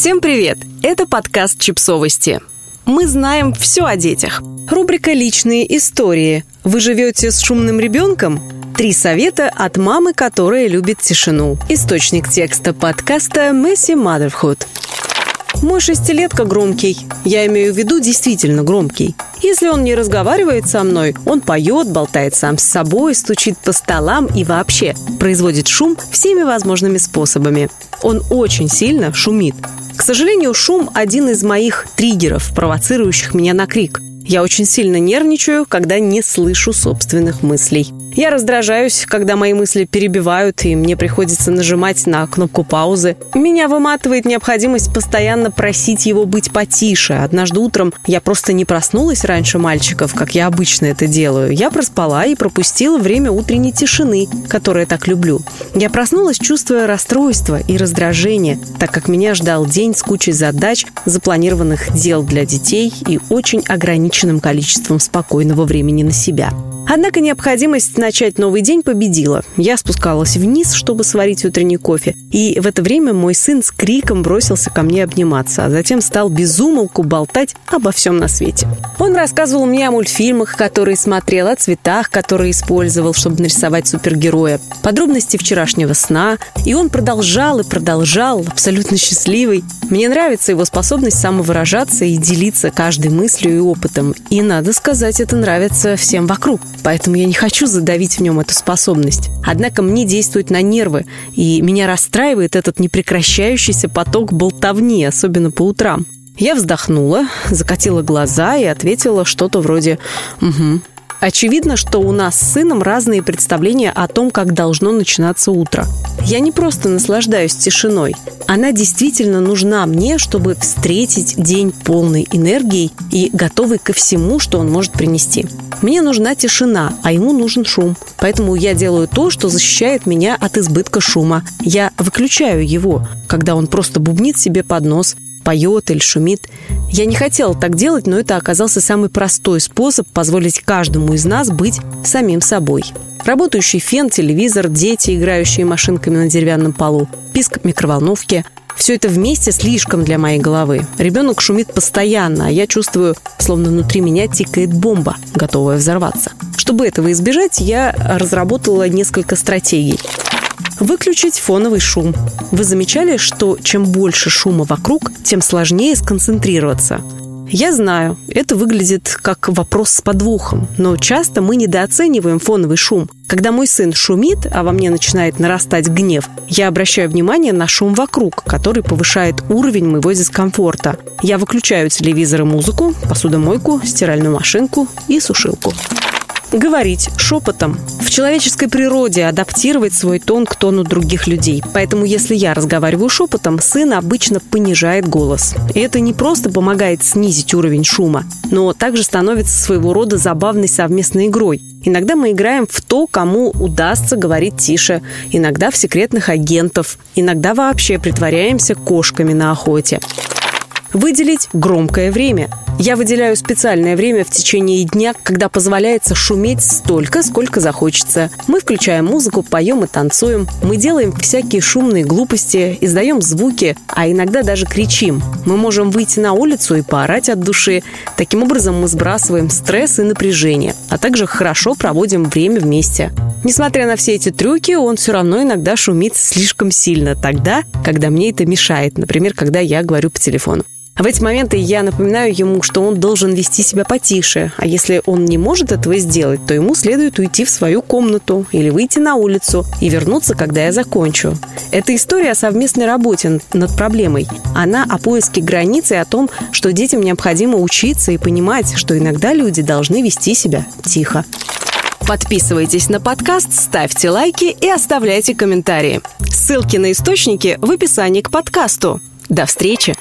Всем привет! Это подкаст «Чипсовости». Мы знаем все о детях. Рубрика «Личные истории». Вы живете с шумным ребенком? Три совета от мамы, которая любит тишину. Источник текста подкаста «Месси Motherhood». Мой шестилетка громкий. Я имею в виду действительно громкий. Если он не разговаривает со мной, он поет, болтает сам с собой, стучит по столам и вообще производит шум всеми возможными способами. Он очень сильно шумит. К сожалению, шум – один из моих триггеров, провоцирующих меня на крик. Я очень сильно нервничаю, когда не слышу собственных мыслей. Я раздражаюсь, когда мои мысли перебивают, и мне приходится нажимать на кнопку паузы. Меня выматывает необходимость постоянно просить его быть потише. Однажды утром я просто не проснулась раньше мальчиков, как я обычно это делаю. Я проспала и пропустила время утренней тишины, которое так люблю. Я проснулась, чувствуя расстройство и раздражение, так как меня ждал день с кучей задач, запланированных дел для детей и очень ограниченным количеством спокойного времени на себя. Однако необходимость начать новый день победила. Я спускалась вниз, чтобы сварить утренний кофе, и в это время мой сын с криком бросился ко мне обниматься, а затем стал безумолку болтать обо всем на свете. Он рассказывал мне о мультфильмах, которые смотрел, о цветах, которые использовал, чтобы нарисовать супергероя, подробности вчерашнего сна, и он продолжал и продолжал, абсолютно счастливый. Мне нравится его способность самовыражаться и делиться каждой мыслью и опытом. И, надо сказать, это нравится всем вокруг поэтому я не хочу задавить в нем эту способность. Однако мне действует на нервы, и меня расстраивает этот непрекращающийся поток болтовни, особенно по утрам. Я вздохнула, закатила глаза и ответила что-то вроде «Угу». Очевидно, что у нас с сыном разные представления о том, как должно начинаться утро. Я не просто наслаждаюсь тишиной. Она действительно нужна мне, чтобы встретить день полной энергии и готовый ко всему, что он может принести. Мне нужна тишина, а ему нужен шум. Поэтому я делаю то, что защищает меня от избытка шума. Я выключаю его, когда он просто бубнит себе под нос, поет или шумит. Я не хотела так делать, но это оказался самый простой способ позволить каждому из нас быть самим собой. Работающий фен, телевизор, дети, играющие машинками на деревянном полу, писк микроволновки – все это вместе слишком для моей головы. Ребенок шумит постоянно, а я чувствую, словно внутри меня тикает бомба, готовая взорваться. Чтобы этого избежать, я разработала несколько стратегий. Выключить фоновый шум. Вы замечали, что чем больше шума вокруг, тем сложнее сконцентрироваться. Я знаю, это выглядит как вопрос с подвохом, но часто мы недооцениваем фоновый шум. Когда мой сын шумит, а во мне начинает нарастать гнев, я обращаю внимание на шум вокруг, который повышает уровень моего дискомфорта. Я выключаю телевизор и музыку, посудомойку, стиральную машинку и сушилку говорить шепотом. В человеческой природе адаптировать свой тон к тону других людей. Поэтому если я разговариваю шепотом, сын обычно понижает голос. И это не просто помогает снизить уровень шума, но также становится своего рода забавной совместной игрой. Иногда мы играем в то, кому удастся говорить тише, иногда в секретных агентов, иногда вообще притворяемся кошками на охоте. Выделить громкое время. Я выделяю специальное время в течение дня, когда позволяется шуметь столько, сколько захочется. Мы включаем музыку, поем и танцуем. Мы делаем всякие шумные глупости, издаем звуки, а иногда даже кричим. Мы можем выйти на улицу и поорать от души. Таким образом мы сбрасываем стресс и напряжение, а также хорошо проводим время вместе. Несмотря на все эти трюки, он все равно иногда шумит слишком сильно тогда, когда мне это мешает, например, когда я говорю по телефону. В эти моменты я напоминаю ему, что он должен вести себя потише, а если он не может этого сделать, то ему следует уйти в свою комнату или выйти на улицу и вернуться, когда я закончу. Это история о совместной работе над проблемой. Она о поиске границ и о том, что детям необходимо учиться и понимать, что иногда люди должны вести себя тихо. Подписывайтесь на подкаст, ставьте лайки и оставляйте комментарии. Ссылки на источники в описании к подкасту. До встречи!